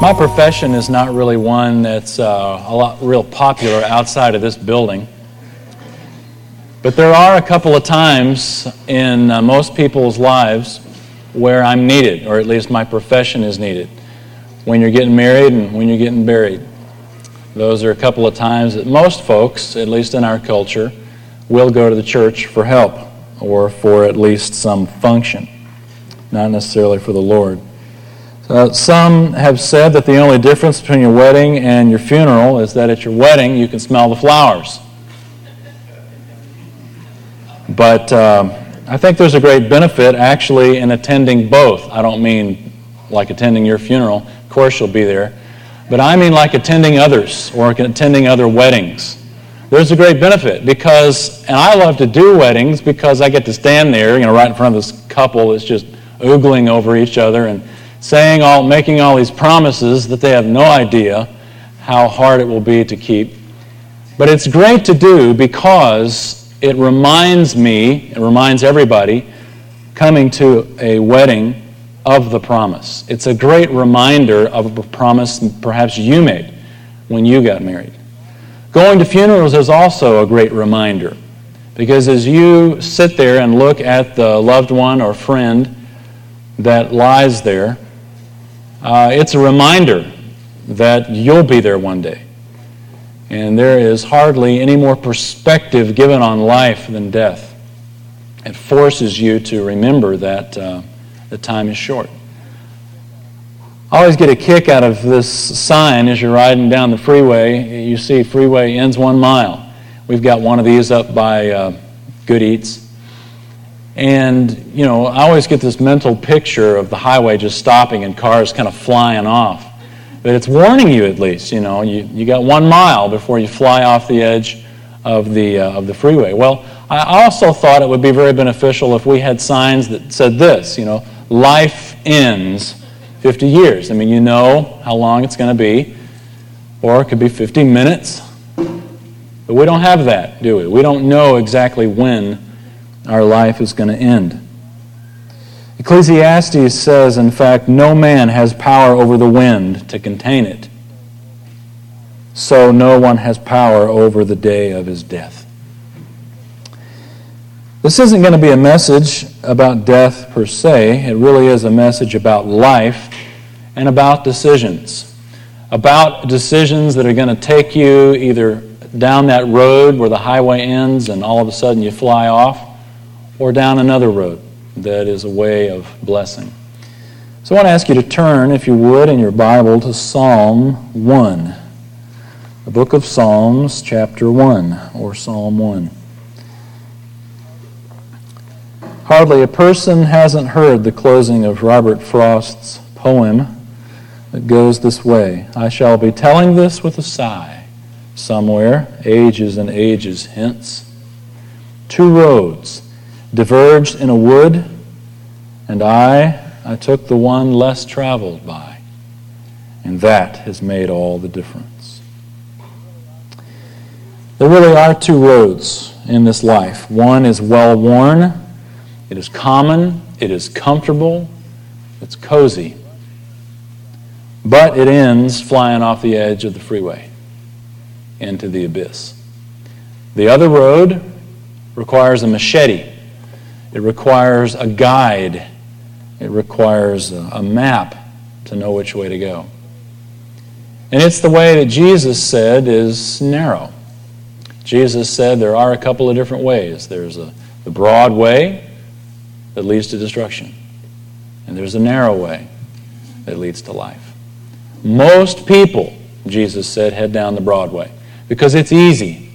My profession is not really one that's uh, a lot real popular outside of this building. But there are a couple of times in uh, most people's lives where I'm needed, or at least my profession is needed. When you're getting married and when you're getting buried. Those are a couple of times that most folks, at least in our culture, will go to the church for help or for at least some function, not necessarily for the Lord. Uh, some have said that the only difference between your wedding and your funeral is that at your wedding you can smell the flowers. But uh, I think there's a great benefit actually in attending both. I don't mean like attending your funeral, of course you'll be there, but I mean like attending others or attending other weddings. There's a great benefit because, and I love to do weddings because I get to stand there, you know, right in front of this couple that's just oogling over each other and saying all, making all these promises that they have no idea how hard it will be to keep. But it's great to do because it reminds me, it reminds everybody coming to a wedding of the promise. It's a great reminder of a promise perhaps you made when you got married. Going to funerals is also a great reminder because as you sit there and look at the loved one or friend that lies there, uh, it's a reminder that you'll be there one day. And there is hardly any more perspective given on life than death. It forces you to remember that uh, the time is short. I always get a kick out of this sign as you're riding down the freeway. You see, freeway ends one mile. We've got one of these up by uh, Good Eats. And, you know, I always get this mental picture of the highway just stopping and cars kind of flying off. But it's warning you at least, you know, you, you got one mile before you fly off the edge of the, uh, of the freeway. Well, I also thought it would be very beneficial if we had signs that said this, you know, life ends 50 years. I mean, you know how long it's going to be, or it could be 50 minutes. But we don't have that, do we? We don't know exactly when our life is going to end. Ecclesiastes says, in fact, no man has power over the wind to contain it. So no one has power over the day of his death. This isn't going to be a message about death per se. It really is a message about life and about decisions. About decisions that are going to take you either down that road where the highway ends and all of a sudden you fly off, or down another road that is a way of blessing. So I want to ask you to turn, if you would, in your Bible to Psalm 1. The book of Psalms, chapter 1, or Psalm 1. Hardly a person hasn't heard the closing of Robert Frost's poem that goes this way I shall be telling this with a sigh somewhere, ages and ages hence. Two roads diverged in a wood, and I, I took the one less traveled by. And that has made all the difference. There really are two roads in this life. One is well worn, it is common, it is comfortable, it's cozy. But it ends flying off the edge of the freeway into the abyss. The other road requires a machete it requires a guide, it requires a map to know which way to go. And it's the way that Jesus said is narrow. Jesus said there are a couple of different ways. There's a, the broad way that leads to destruction, and there's a narrow way that leads to life. Most people, Jesus said, head down the broad way because it's easy.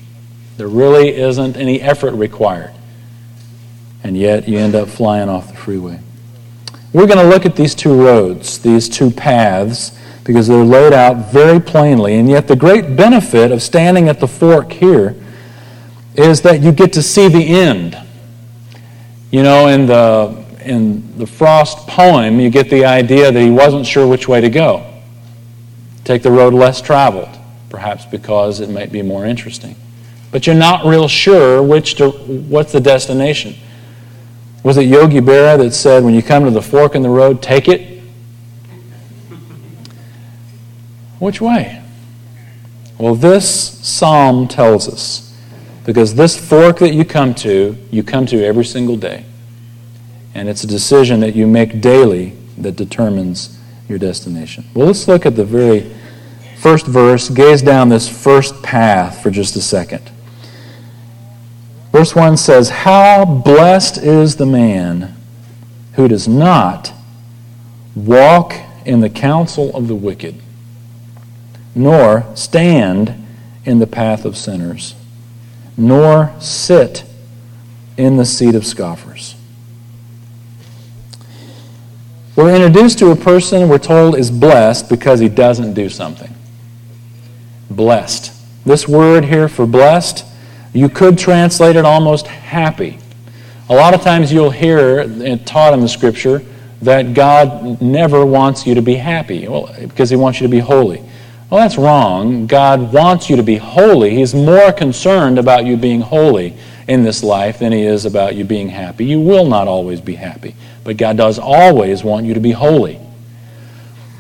There really isn't any effort required and yet you end up flying off the freeway. We're going to look at these two roads, these two paths, because they're laid out very plainly. And yet, the great benefit of standing at the fork here is that you get to see the end. You know, in the, in the Frost poem, you get the idea that he wasn't sure which way to go. Take the road less traveled, perhaps because it might be more interesting. But you're not real sure which to, what's the destination. Was it Yogi Berra that said, when you come to the fork in the road, take it? Which way? Well, this psalm tells us, because this fork that you come to, you come to every single day. And it's a decision that you make daily that determines your destination. Well, let's look at the very first verse, gaze down this first path for just a second. Verse 1 says, How blessed is the man who does not walk in the counsel of the wicked, nor stand in the path of sinners, nor sit in the seat of scoffers. We're introduced to a person we're told is blessed because he doesn't do something. Blessed. This word here for blessed you could translate it almost happy. A lot of times you'll hear it taught in the scripture that God never wants you to be happy well, because he wants you to be holy. Well, that's wrong. God wants you to be holy. He's more concerned about you being holy in this life than he is about you being happy. You will not always be happy, but God does always want you to be holy.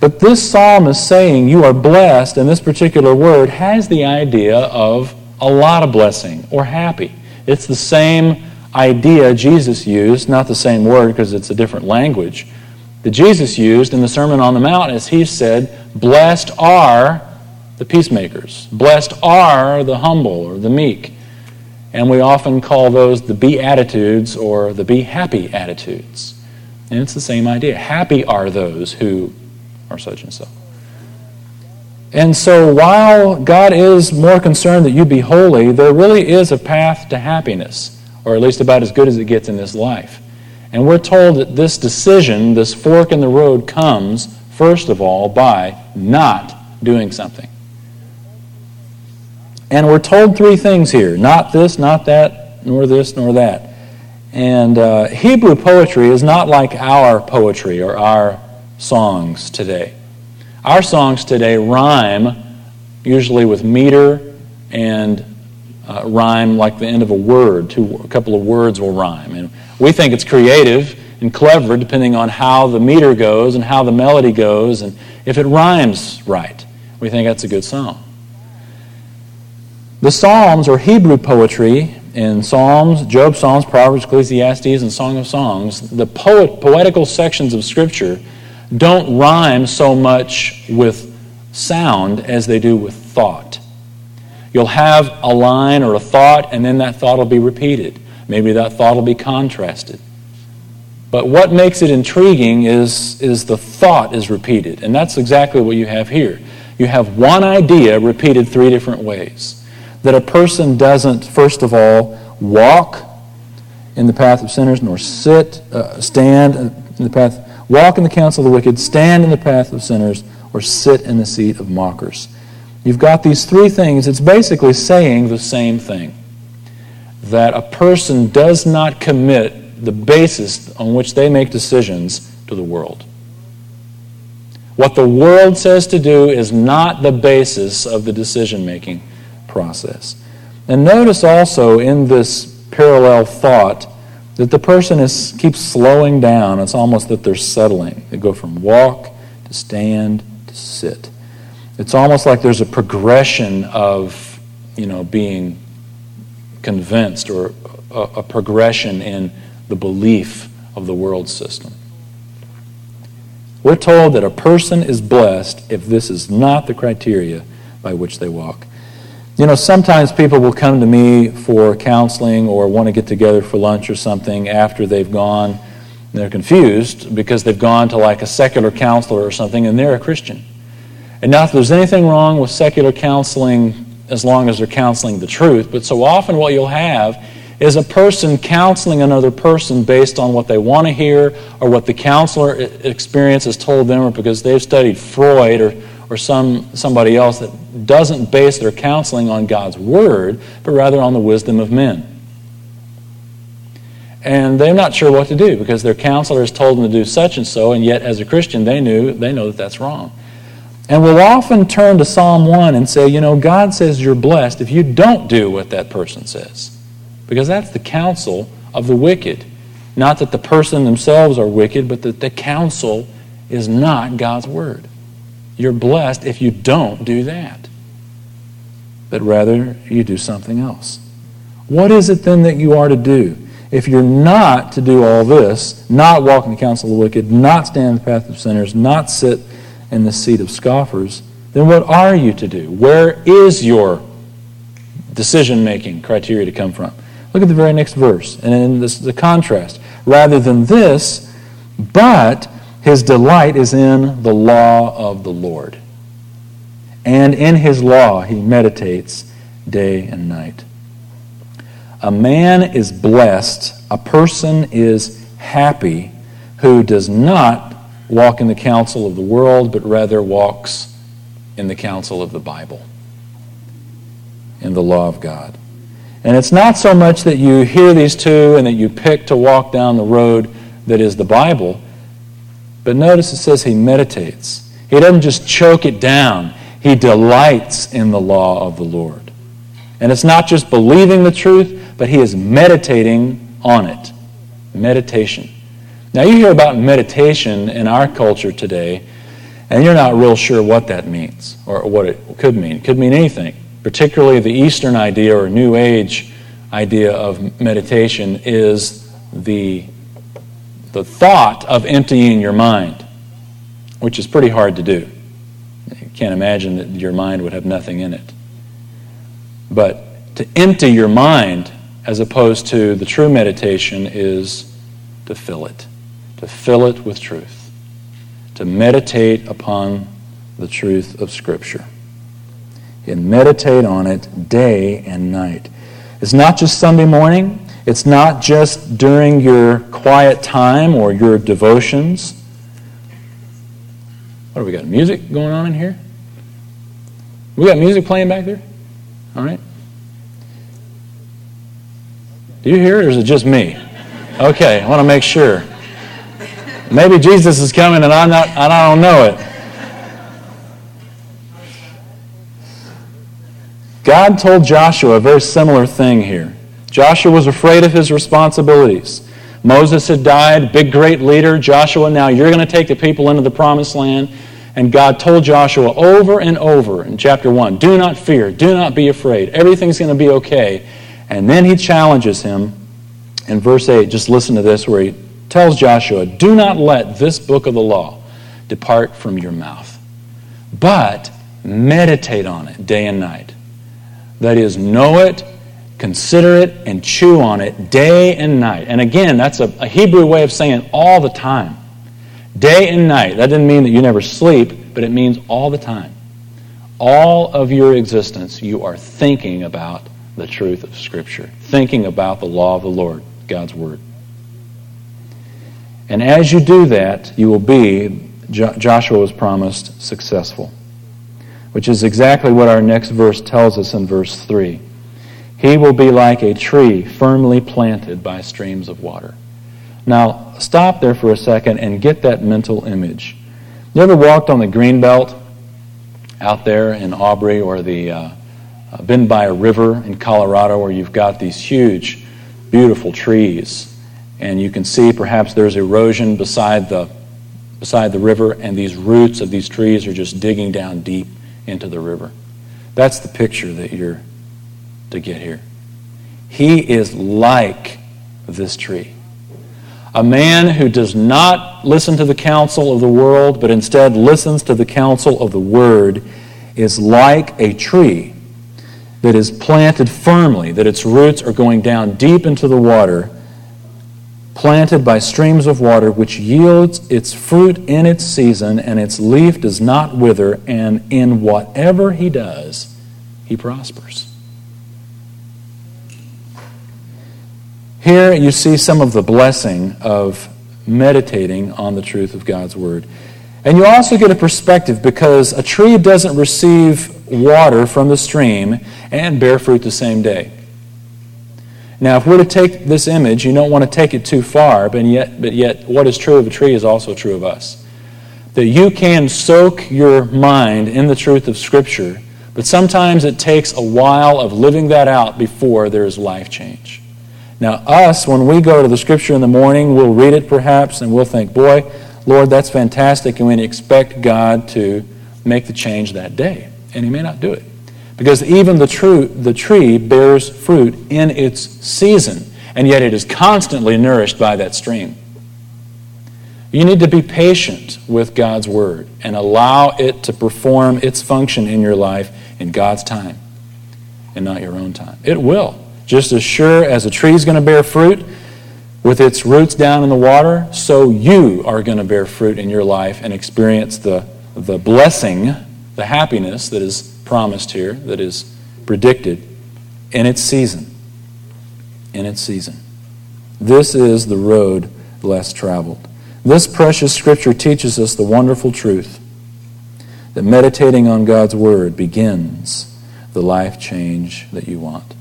But this psalm is saying you are blessed, and this particular word has the idea of a lot of blessing or happy. It's the same idea Jesus used, not the same word because it's a different language, that Jesus used in the Sermon on the Mount as he said, Blessed are the peacemakers, blessed are the humble or the meek. And we often call those the beatitudes or the be happy attitudes. And it's the same idea. Happy are those who are such and so. And so while God is more concerned that you be holy, there really is a path to happiness, or at least about as good as it gets in this life. And we're told that this decision, this fork in the road, comes, first of all, by not doing something. And we're told three things here not this, not that, nor this, nor that. And uh, Hebrew poetry is not like our poetry or our songs today. Our songs today rhyme usually with meter and uh, rhyme like the end of a word. Two, a couple of words will rhyme. And we think it's creative and clever depending on how the meter goes and how the melody goes and if it rhymes right. We think that's a good song. The Psalms or Hebrew poetry in Psalms, Job, Psalms, Proverbs, Ecclesiastes, and Song of Songs, the poet, poetical sections of Scripture don't rhyme so much with sound as they do with thought. You'll have a line or a thought, and then that thought will be repeated. Maybe that thought will be contrasted. But what makes it intriguing is, is the thought is repeated. And that's exactly what you have here. You have one idea repeated three different ways. That a person doesn't, first of all, walk in the path of sinners, nor sit, uh, stand in the path walk in the counsel of the wicked, stand in the path of sinners, or sit in the seat of mockers. You've got these three things. It's basically saying the same thing that a person does not commit the basis on which they make decisions to the world. What the world says to do is not the basis of the decision making process. And notice also in this parallel thought that the person is, keeps slowing down. It's almost that they're settling. They go from walk to stand to sit. It's almost like there's a progression of, you know, being convinced or a, a progression in the belief of the world system. We're told that a person is blessed if this is not the criteria by which they walk. You know, sometimes people will come to me for counseling or want to get together for lunch or something after they've gone. And they're confused because they've gone to like a secular counselor or something and they're a Christian. And not that there's anything wrong with secular counseling as long as they're counseling the truth, but so often what you'll have is a person counseling another person based on what they want to hear or what the counselor experience has told them or because they've studied Freud or or some, somebody else that doesn't base their counseling on God's Word, but rather on the wisdom of men. And they're not sure what to do because their counselor has told them to do such and so, and yet as a Christian, they knew they know that that's wrong. And we'll often turn to Psalm 1 and say, you know, God says you're blessed if you don't do what that person says. Because that's the counsel of the wicked. Not that the person themselves are wicked, but that the counsel is not God's word. You're blessed if you don't do that, but rather you do something else. What is it then that you are to do? If you're not to do all this, not walk in the counsel of the wicked, not stand in the path of sinners, not sit in the seat of scoffers, then what are you to do? Where is your decision making criteria to come from? Look at the very next verse, and in this, the contrast. Rather than this, but his delight is in the law of the Lord. And in his law he meditates day and night. A man is blessed, a person is happy who does not walk in the counsel of the world, but rather walks in the counsel of the Bible, in the law of God. And it's not so much that you hear these two and that you pick to walk down the road that is the Bible, but notice it says he meditates. He doesn't just choke it down, he delights in the law of the Lord. And it's not just believing the truth, but he is meditating on it. Meditation. Now, you hear about meditation in our culture today, and you're not real sure what that means or what it could mean. It could mean anything particularly the Eastern idea or New Age idea of meditation, is the, the thought of emptying your mind, which is pretty hard to do. You can't imagine that your mind would have nothing in it. But to empty your mind, as opposed to the true meditation, is to fill it, to fill it with truth, to meditate upon the truth of Scripture and meditate on it day and night. It's not just Sunday morning, it's not just during your quiet time or your devotions. What have we got? Music going on in here? We got music playing back there? All right. Do you hear it or is it just me? Okay, I want to make sure. Maybe Jesus is coming and I'm not and I don't know it. God told Joshua a very similar thing here. Joshua was afraid of his responsibilities. Moses had died, big, great leader. Joshua, now you're going to take the people into the promised land. And God told Joshua over and over in chapter 1 do not fear, do not be afraid. Everything's going to be okay. And then he challenges him in verse 8. Just listen to this, where he tells Joshua, Do not let this book of the law depart from your mouth, but meditate on it day and night that is, know it, consider it, and chew on it day and night. And again, that's a, a Hebrew way of saying all the time. Day and night. That didn't mean that you never sleep, but it means all the time. All of your existence, you are thinking about the truth of Scripture, thinking about the law of the Lord, God's Word. And as you do that, you will be, Joshua was promised, successful which is exactly what our next verse tells us in verse 3. He will be like a tree firmly planted by streams of water. Now, stop there for a second and get that mental image. You ever walked on the green belt out there in Aubrey or the uh, uh, been by a river in Colorado where you've got these huge, beautiful trees, and you can see perhaps there's erosion beside the beside the river, and these roots of these trees are just digging down deep into the river. That's the picture that you're to get here. He is like this tree. A man who does not listen to the counsel of the world, but instead listens to the counsel of the word, is like a tree that is planted firmly, that its roots are going down deep into the water planted by streams of water, which yields its fruit in its season, and its leaf does not wither, and in whatever he does, he prospers. Here you see some of the blessing of meditating on the truth of God's Word. And you also get a perspective because a tree doesn't receive water from the stream and bear fruit the same day. Now, if we're to take this image, you don't want to take it too far, but yet, but yet what is true of a tree is also true of us. That you can soak your mind in the truth of Scripture, but sometimes it takes a while of living that out before there is life change. Now, us, when we go to the scripture in the morning, we'll read it perhaps and we'll think, boy, Lord, that's fantastic. And we expect God to make the change that day. And He may not do it. Because even the, true, the tree bears fruit in its season, and yet it is constantly nourished by that stream. You need to be patient with God's Word and allow it to perform its function in your life in God's time and not your own time. It will. Just as sure as a tree is going to bear fruit with its roots down in the water, so you are going to bear fruit in your life and experience the, the blessing, the happiness that is promised here, that is predicted in its season. In its season. This is the road less traveled. This precious scripture teaches us the wonderful truth that meditating on God's Word begins the life change that you want.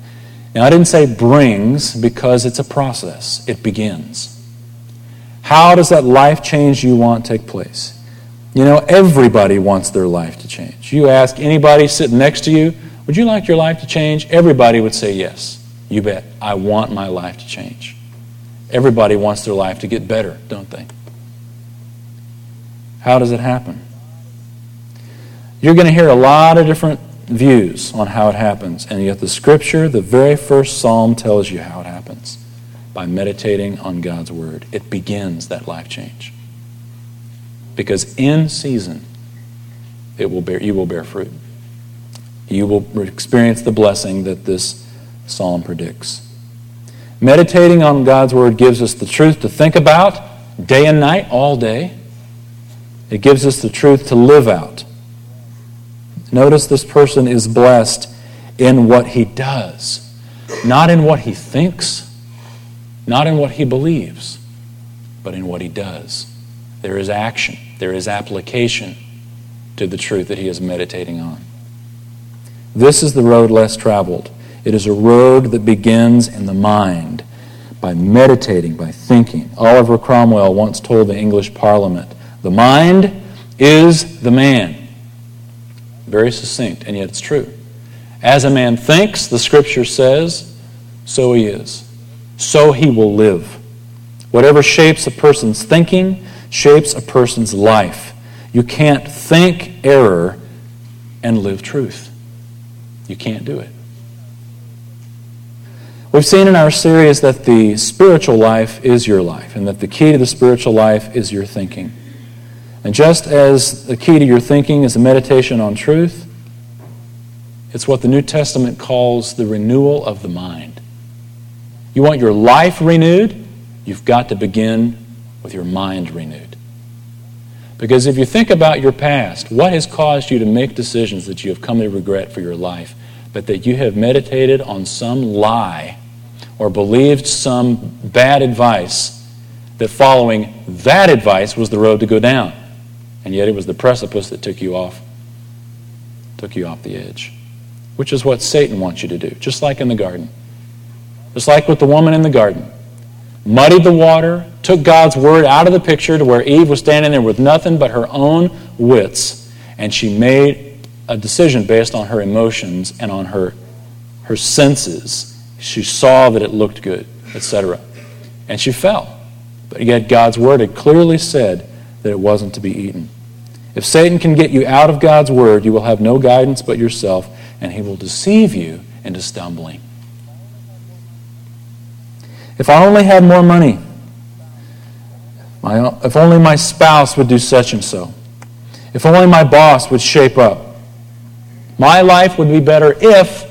Now, I didn't say brings because it's a process, it begins. How does that life change you want take place? You know, everybody wants their life to change. You ask anybody sitting next to you, would you like your life to change? Everybody would say yes. You bet. I want my life to change. Everybody wants their life to get better, don't they? How does it happen? You're going to hear a lot of different views on how it happens, and yet the scripture, the very first psalm, tells you how it happens by meditating on God's word. It begins that life change. Because in season, it will bear, you will bear fruit. You will experience the blessing that this psalm predicts. Meditating on God's word gives us the truth to think about day and night, all day. It gives us the truth to live out. Notice this person is blessed in what he does, not in what he thinks, not in what he believes, but in what he does. There is action, there is application to the truth that he is meditating on. This is the road less traveled. It is a road that begins in the mind by meditating, by thinking. Oliver Cromwell once told the English Parliament the mind is the man. Very succinct, and yet it's true. As a man thinks, the scripture says, so he is. So he will live. Whatever shapes a person's thinking shapes a person's life. You can't think error and live truth. You can't do it. We've seen in our series that the spiritual life is your life, and that the key to the spiritual life is your thinking. And just as the key to your thinking is a meditation on truth, it's what the New Testament calls the renewal of the mind. You want your life renewed? You've got to begin with your mind renewed. Because if you think about your past, what has caused you to make decisions that you have come to regret for your life, but that you have meditated on some lie or believed some bad advice, that following that advice was the road to go down? And yet it was the precipice that took you off, took you off the edge. Which is what Satan wants you to do, just like in the garden. Just like with the woman in the garden. Muddied the water, took God's word out of the picture to where Eve was standing there with nothing but her own wits, and she made a decision based on her emotions and on her, her senses. She saw that it looked good, etc. And she fell. But yet God's word had clearly said that it wasn't to be eaten. If Satan can get you out of God's word, you will have no guidance but yourself, and he will deceive you into stumbling. If I only had more money, my, if only my spouse would do such and so, if only my boss would shape up, my life would be better if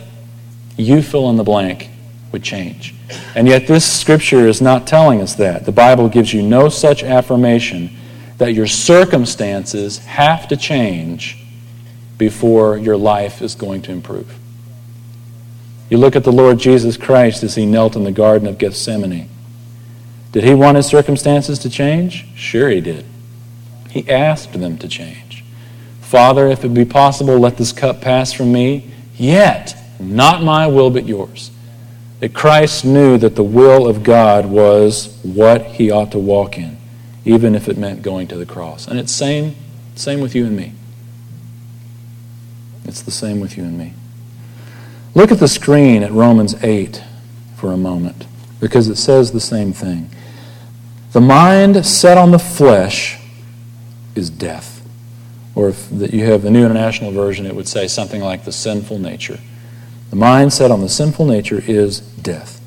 you fill in the blank would change. And yet, this scripture is not telling us that. The Bible gives you no such affirmation that your circumstances have to change before your life is going to improve. You look at the Lord Jesus Christ as he knelt in the Garden of Gethsemane. Did he want his circumstances to change? Sure, he did. He asked them to change. Father, if it be possible, let this cup pass from me, yet not my will but yours. That Christ knew that the will of God was what he ought to walk in even if it meant going to the cross. And it's same same with you and me. It's the same with you and me. Look at the screen at Romans 8 for a moment. because it says the same thing. The mind set on the flesh is death. Or if you have the New International Version, it would say something like the sinful nature. The mind set on the sinful nature is death.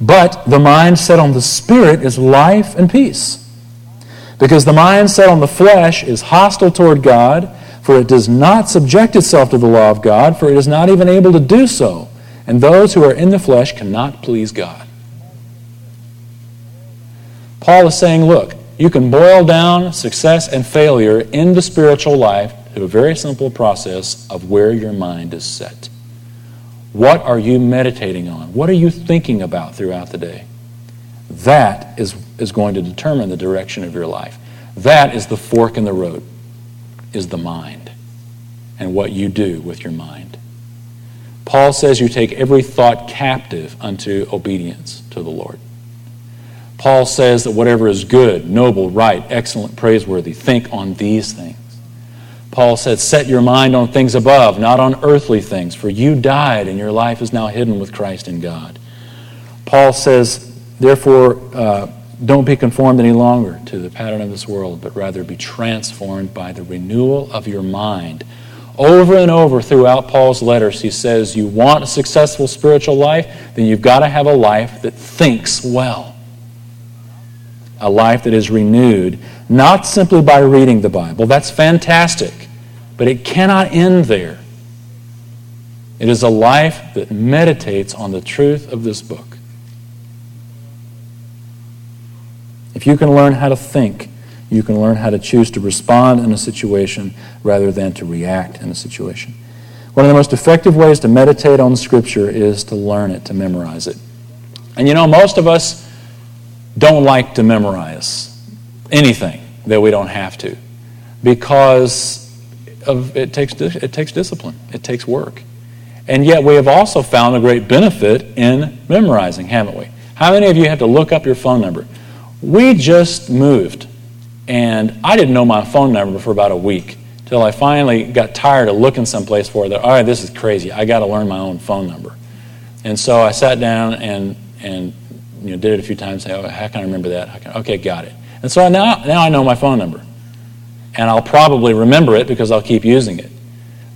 But the mind set on the spirit is life and peace. Because the mind set on the flesh is hostile toward God, for it does not subject itself to the law of God, for it is not even able to do so. And those who are in the flesh cannot please God. Paul is saying, look, you can boil down success and failure in the spiritual life to a very simple process of where your mind is set. What are you meditating on? What are you thinking about throughout the day? That is, is going to determine the direction of your life. That is the fork in the road, is the mind and what you do with your mind. Paul says you take every thought captive unto obedience to the Lord. Paul says that whatever is good, noble, right, excellent, praiseworthy, think on these things. Paul said, Set your mind on things above, not on earthly things, for you died and your life is now hidden with Christ in God. Paul says, Therefore, uh, don't be conformed any longer to the pattern of this world, but rather be transformed by the renewal of your mind. Over and over throughout Paul's letters, he says, You want a successful spiritual life? Then you've got to have a life that thinks well. A life that is renewed, not simply by reading the Bible. That's fantastic. But it cannot end there. It is a life that meditates on the truth of this book. If you can learn how to think, you can learn how to choose to respond in a situation rather than to react in a situation. One of the most effective ways to meditate on Scripture is to learn it, to memorize it. And you know, most of us don't like to memorize anything that we don't have to because of it takes it takes discipline. It takes work. And yet we have also found a great benefit in memorizing, haven't we? How many of you have to look up your phone number? We just moved, and I didn't know my phone number for about a week till I finally got tired of looking someplace for it. All right, this is crazy. I got to learn my own phone number. And so I sat down and and you know did it a few times. Say, oh, how can I remember that? Can, okay, got it. And so now now I know my phone number and I'll probably remember it because I'll keep using it.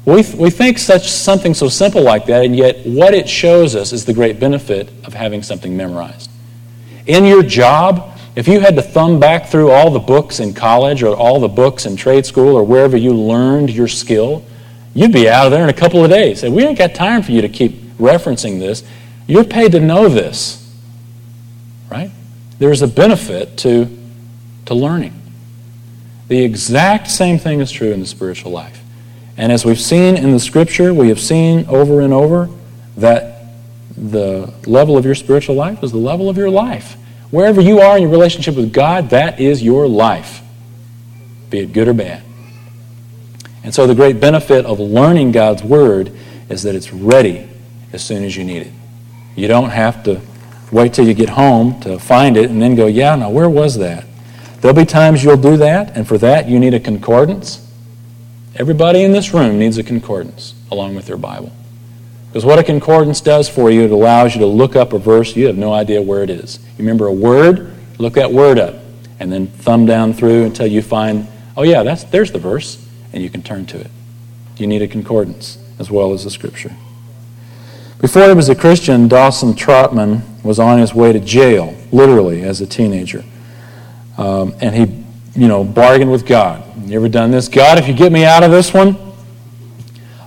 We, th- we think such something so simple like that, and yet what it shows us is the great benefit of having something memorized. In your job, if you had to thumb back through all the books in college or all the books in trade school or wherever you learned your skill, you'd be out of there in a couple of days. And we ain't got time for you to keep referencing this. You're paid to know this, right? There's a benefit to, to learning. The exact same thing is true in the spiritual life. And as we've seen in the scripture, we have seen over and over that the level of your spiritual life is the level of your life. Wherever you are in your relationship with God, that is your life, be it good or bad. And so the great benefit of learning God's Word is that it's ready as soon as you need it. You don't have to wait till you get home to find it and then go, yeah, now where was that? There'll be times you'll do that, and for that you need a concordance. Everybody in this room needs a concordance along with their Bible. Because what a concordance does for you, it allows you to look up a verse, you have no idea where it is. You remember a word, look that word up, and then thumb down through until you find, oh yeah, that's, there's the verse, and you can turn to it. You need a concordance as well as the scripture. Before he was a Christian, Dawson Trotman was on his way to jail, literally, as a teenager. Um, and he, you know, bargained with God. You ever done this? God, if you get me out of this one,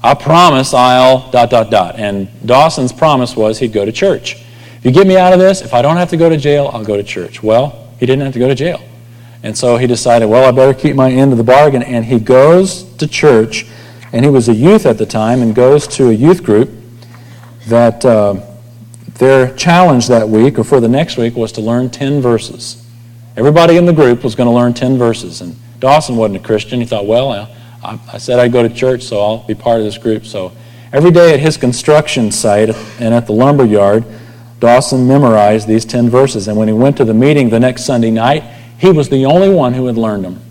I promise I'll dot, dot, dot. And Dawson's promise was he'd go to church. If you get me out of this, if I don't have to go to jail, I'll go to church. Well, he didn't have to go to jail. And so he decided, well, I better keep my end of the bargain. And he goes to church, and he was a youth at the time, and goes to a youth group that uh, their challenge that week, or for the next week, was to learn 10 verses. Everybody in the group was going to learn 10 verses. And Dawson wasn't a Christian. He thought, well, I, I said I'd go to church, so I'll be part of this group. So every day at his construction site and at the lumber yard, Dawson memorized these 10 verses. And when he went to the meeting the next Sunday night, he was the only one who had learned them.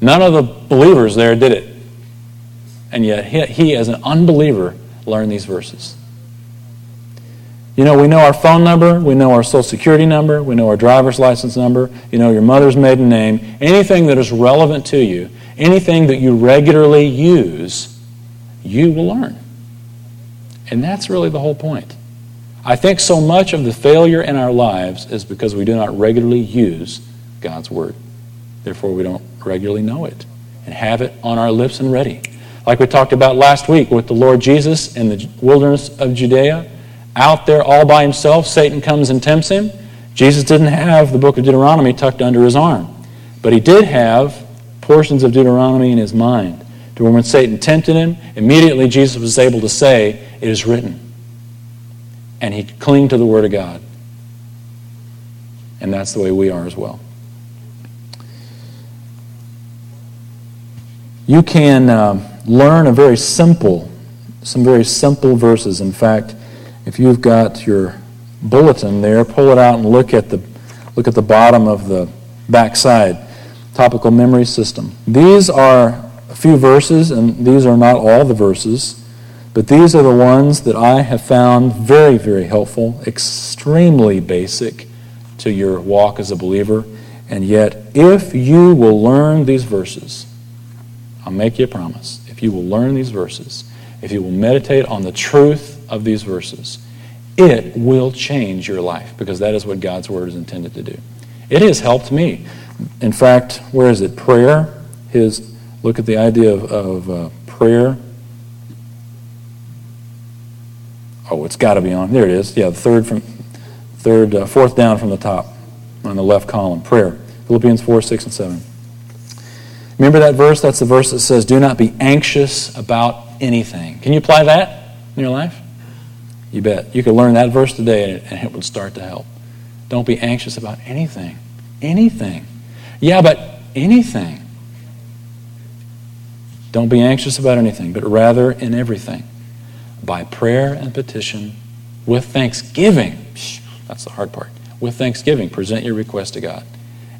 None of the believers there did it. And yet, he, he as an unbeliever, learned these verses. You know, we know our phone number, we know our social security number, we know our driver's license number, you know your mother's maiden name, anything that is relevant to you, anything that you regularly use, you will learn. And that's really the whole point. I think so much of the failure in our lives is because we do not regularly use God's Word. Therefore, we don't regularly know it and have it on our lips and ready. Like we talked about last week with the Lord Jesus in the wilderness of Judea, out there all by himself, Satan comes and tempts him. Jesus didn't have the book of Deuteronomy tucked under his arm, but he did have portions of Deuteronomy in his mind. To when Satan tempted him, immediately Jesus was able to say, It is written. And he clinged to the Word of God. And that's the way we are as well. You can uh, learn a very simple, some very simple verses. In fact, if you've got your bulletin there, pull it out and look at the look at the bottom of the back side. Topical memory system. These are a few verses, and these are not all the verses, but these are the ones that I have found very, very helpful, extremely basic to your walk as a believer. And yet, if you will learn these verses, I'll make you a promise. If you will learn these verses, if you will meditate on the truth of these verses, it will change your life because that is what God's Word is intended to do. It has helped me. In fact, where is it? Prayer. His look at the idea of, of uh, prayer. Oh, it's got to be on. There it is. Yeah, third from third, uh, fourth down from the top on the left column. Prayer. Philippians four, six, and seven. Remember that verse? That's the verse that says, Do not be anxious about anything. Can you apply that in your life? You bet. You could learn that verse today and it would start to help. Don't be anxious about anything. Anything. Yeah, but anything. Don't be anxious about anything, but rather in everything. By prayer and petition, with thanksgiving. That's the hard part. With thanksgiving, present your request to God.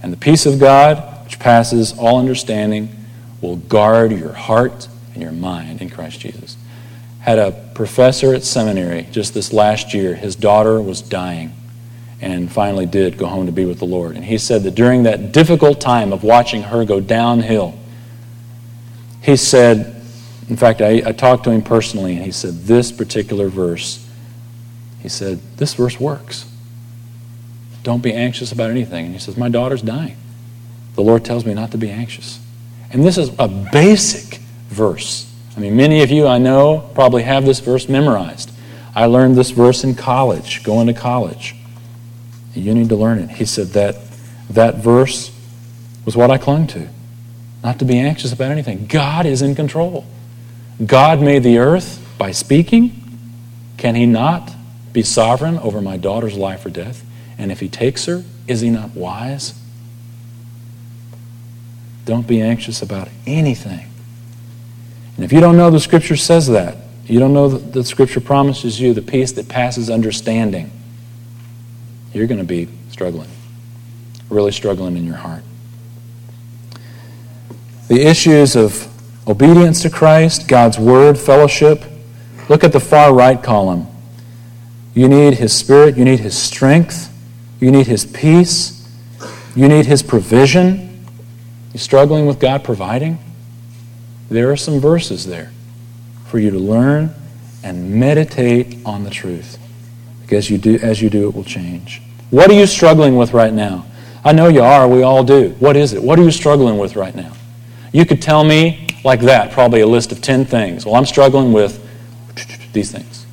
And the peace of God, which passes all understanding, will guard your heart and your mind in Christ Jesus. Had a professor at seminary just this last year, his daughter was dying and finally did go home to be with the Lord. And he said that during that difficult time of watching her go downhill, he said, in fact, I, I talked to him personally, and he said, This particular verse, he said, This verse works. Don't be anxious about anything. And he says, My daughter's dying the Lord tells me not to be anxious. And this is a basic verse. I mean, many of you I know probably have this verse memorized. I learned this verse in college, going to college. You need to learn it. He said that that verse was what I clung to. Not to be anxious about anything. God is in control. God made the earth by speaking. Can He not be sovereign over my daughter's life or death? And if He takes her, is He not wise? Don't be anxious about anything. And if you don't know the Scripture says that, you don't know that the Scripture promises you the peace that passes understanding, you're going to be struggling, really struggling in your heart. The issues of obedience to Christ, God's Word, fellowship. Look at the far right column. You need His Spirit, you need His strength, you need His peace, you need His provision. You struggling with God providing? There are some verses there for you to learn and meditate on the truth. Because you do, as you do, it will change. What are you struggling with right now? I know you are. We all do. What is it? What are you struggling with right now? You could tell me like that, probably a list of 10 things. Well, I'm struggling with these things.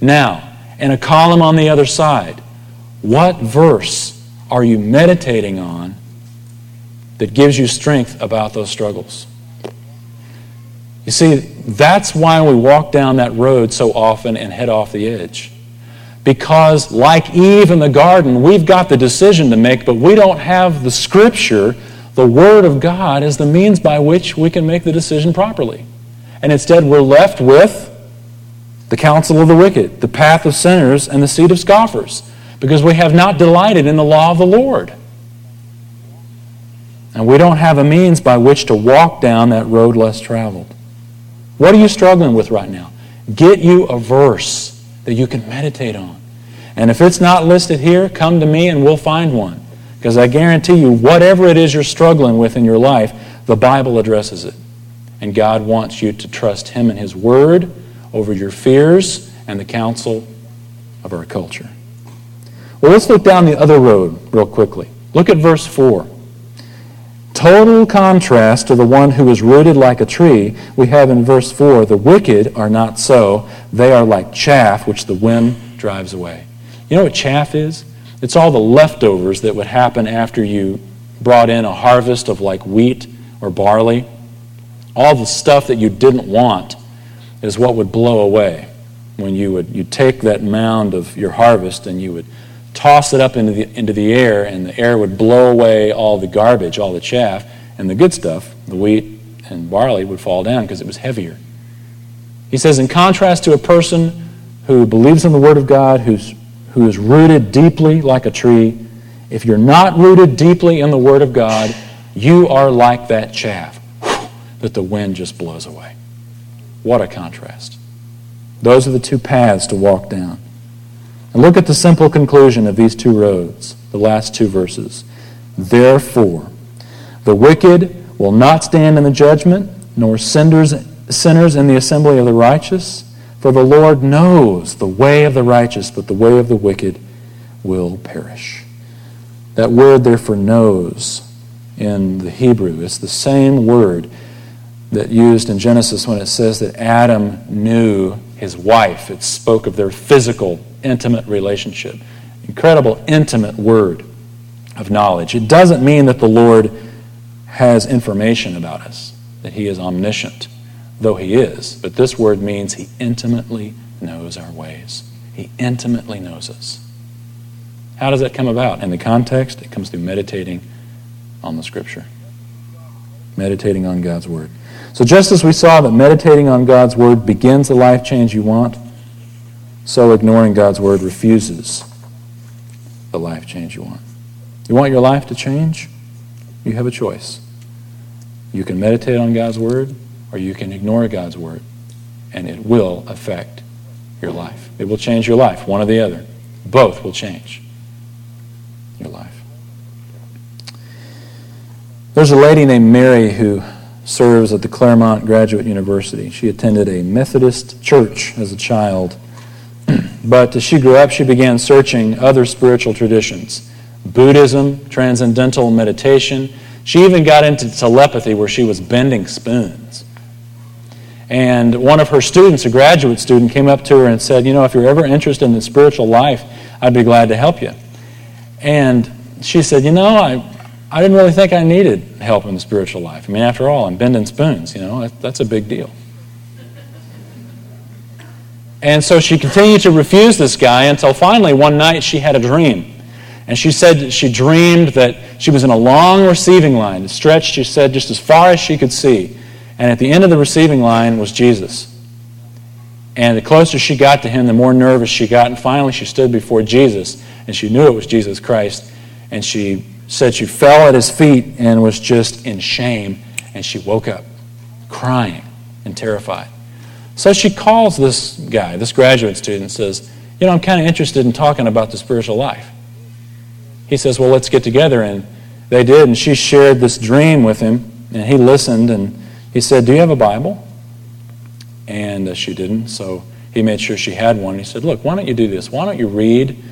Now, in a column on the other side, what verse are you meditating on that gives you strength about those struggles. You see, that's why we walk down that road so often and head off the edge. Because, like Eve in the garden, we've got the decision to make, but we don't have the Scripture, the Word of God, as the means by which we can make the decision properly. And instead, we're left with the counsel of the wicked, the path of sinners, and the seat of scoffers, because we have not delighted in the law of the Lord. And we don't have a means by which to walk down that road less traveled. What are you struggling with right now? Get you a verse that you can meditate on. And if it's not listed here, come to me and we'll find one. Because I guarantee you, whatever it is you're struggling with in your life, the Bible addresses it. And God wants you to trust Him and His Word over your fears and the counsel of our culture. Well, let's look down the other road real quickly. Look at verse 4. Total contrast to the one who is rooted like a tree, we have in verse 4 the wicked are not so. They are like chaff which the wind drives away. You know what chaff is? It's all the leftovers that would happen after you brought in a harvest of like wheat or barley. All the stuff that you didn't want is what would blow away when you would you take that mound of your harvest and you would toss it up into the, into the air and the air would blow away all the garbage, all the chaff, and the good stuff, the wheat and barley, would fall down because it was heavier. He says, in contrast to a person who believes in the Word of God, who's who is rooted deeply like a tree, if you're not rooted deeply in the Word of God, you are like that chaff that the wind just blows away. What a contrast. Those are the two paths to walk down. And look at the simple conclusion of these two roads, the last two verses. Therefore, the wicked will not stand in the judgment, nor sinners, sinners in the assembly of the righteous. For the Lord knows the way of the righteous, but the way of the wicked will perish. That word, therefore, knows in the Hebrew is the same word that used in Genesis when it says that Adam knew his wife. It spoke of their physical, intimate relationship. Incredible, intimate word of knowledge. It doesn't mean that the Lord has information about us, that he is omniscient though he is. But this word means he intimately knows our ways. He intimately knows us. How does that come about? In the context, it comes through meditating on the Scripture, meditating on God's Word. So, just as we saw that meditating on God's Word begins the life change you want, so ignoring God's Word refuses the life change you want. You want your life to change? You have a choice. You can meditate on God's Word, or you can ignore God's word, and it will affect your life. It will change your life, one or the other. Both will change your life. There's a lady named Mary who serves at the Claremont Graduate University. She attended a Methodist church as a child. But as she grew up, she began searching other spiritual traditions Buddhism, transcendental meditation. She even got into telepathy where she was bending spoons. And one of her students, a graduate student, came up to her and said, You know, if you're ever interested in the spiritual life, I'd be glad to help you. And she said, You know, I, I didn't really think I needed help in the spiritual life. I mean, after all, I'm bending spoons, you know, that, that's a big deal. And so she continued to refuse this guy until finally one night she had a dream. And she said she dreamed that she was in a long receiving line, stretched, she said, just as far as she could see. And at the end of the receiving line was Jesus. And the closer she got to him, the more nervous she got. And finally, she stood before Jesus, and she knew it was Jesus Christ. And she said she fell at his feet and was just in shame. And she woke up crying and terrified. So she calls this guy, this graduate student, says, You know, I'm kind of interested in talking about the spiritual life. He says, Well, let's get together. And they did. And she shared this dream with him. And he listened. And he said, Do you have a Bible? And uh, she didn't, so he made sure she had one. He said, Look, why don't you do this? Why don't you read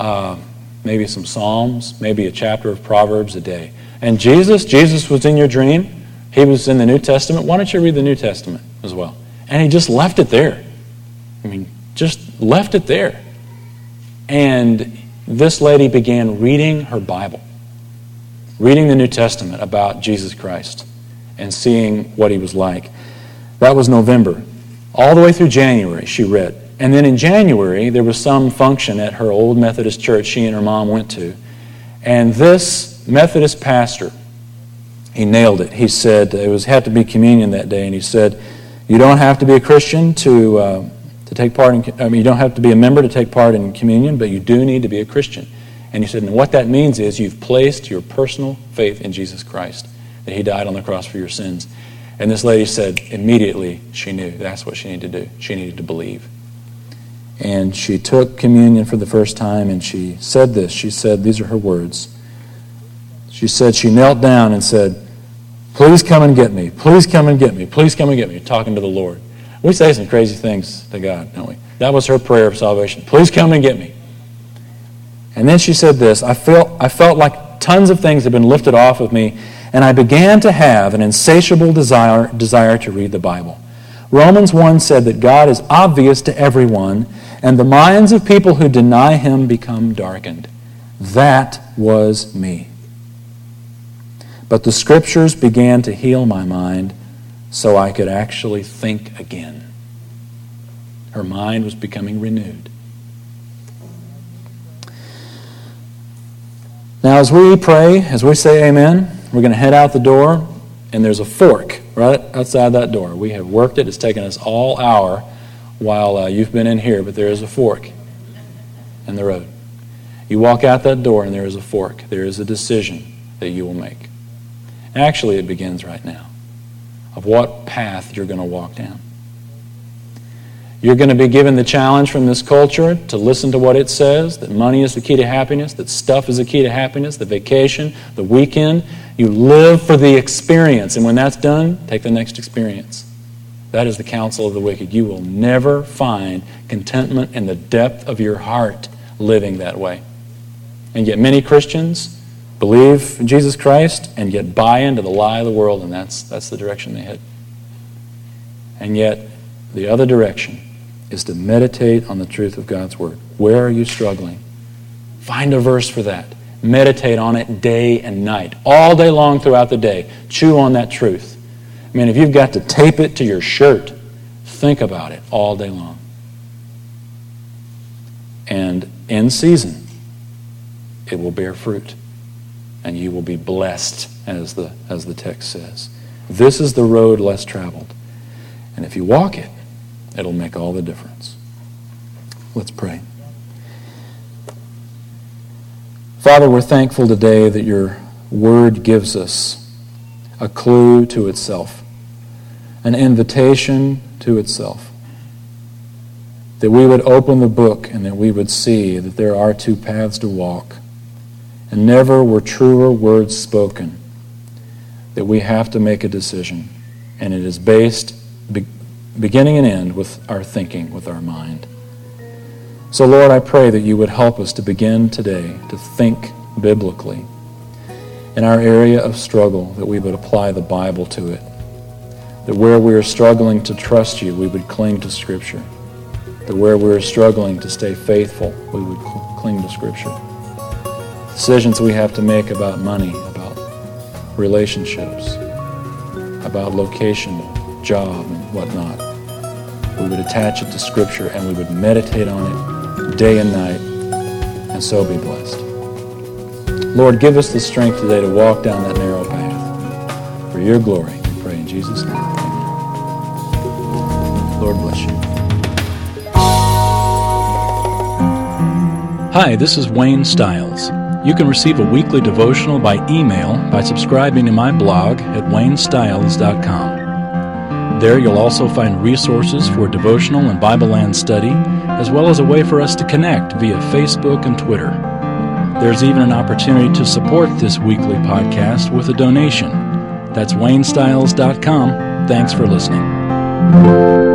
uh, maybe some Psalms, maybe a chapter of Proverbs a day? And Jesus, Jesus was in your dream. He was in the New Testament. Why don't you read the New Testament as well? And he just left it there. I mean, just left it there. And this lady began reading her Bible, reading the New Testament about Jesus Christ and seeing what he was like. That was November. All the way through January, she read. And then in January, there was some function at her old Methodist church she and her mom went to. And this Methodist pastor, he nailed it. He said, it was had to be communion that day, and he said, you don't have to be a Christian to, uh, to take part in, I mean, you don't have to be a member to take part in communion, but you do need to be a Christian. And he said, and what that means is you've placed your personal faith in Jesus Christ that he died on the cross for your sins. And this lady said immediately she knew that's what she needed to do. She needed to believe. And she took communion for the first time and she said this. She said, These are her words. She said, She knelt down and said, Please come and get me. Please come and get me. Please come and get me. Talking to the Lord. We say some crazy things to God, don't we? That was her prayer of salvation. Please come and get me. And then she said this I felt, I felt like tons of things had been lifted off of me, and I began to have an insatiable desire, desire to read the Bible. Romans 1 said that God is obvious to everyone, and the minds of people who deny him become darkened. That was me. But the scriptures began to heal my mind so I could actually think again. Her mind was becoming renewed. Now, as we pray, as we say amen, we're going to head out the door, and there's a fork right outside that door. We have worked it. It's taken us all hour while uh, you've been in here, but there is a fork in the road. You walk out that door, and there is a fork. There is a decision that you will make. Actually, it begins right now of what path you're going to walk down. You're going to be given the challenge from this culture to listen to what it says that money is the key to happiness, that stuff is the key to happiness, the vacation, the weekend. You live for the experience. And when that's done, take the next experience. That is the counsel of the wicked. You will never find contentment in the depth of your heart living that way. And yet, many Christians believe in Jesus Christ and yet buy into the lie of the world, and that's, that's the direction they head. And yet, the other direction is to meditate on the truth of God's Word. Where are you struggling? Find a verse for that. Meditate on it day and night, all day long throughout the day. Chew on that truth. I mean, if you've got to tape it to your shirt, think about it all day long. And in season, it will bear fruit, and you will be blessed, as the, as the text says. This is the road less traveled. And if you walk it, It'll make all the difference. Let's pray. Father, we're thankful today that your word gives us a clue to itself, an invitation to itself. That we would open the book and that we would see that there are two paths to walk. And never were truer words spoken that we have to make a decision. And it is based beginning and end with our thinking, with our mind. So, Lord, I pray that you would help us to begin today to think biblically. In our area of struggle, that we would apply the Bible to it. That where we are struggling to trust you, we would cling to Scripture. That where we are struggling to stay faithful, we would cling to Scripture. Decisions we have to make about money, about relationships, about location, job, and whatnot. We would attach it to Scripture and we would meditate on it day and night and so be blessed. Lord, give us the strength today to walk down that narrow path for your glory. We pray in Jesus' name. Amen. Lord bless you. Hi, this is Wayne Stiles. You can receive a weekly devotional by email by subscribing to my blog at waynestiles.com. There you'll also find resources for devotional and Bible land study, as well as a way for us to connect via Facebook and Twitter. There's even an opportunity to support this weekly podcast with a donation. That's waynestiles.com. Thanks for listening.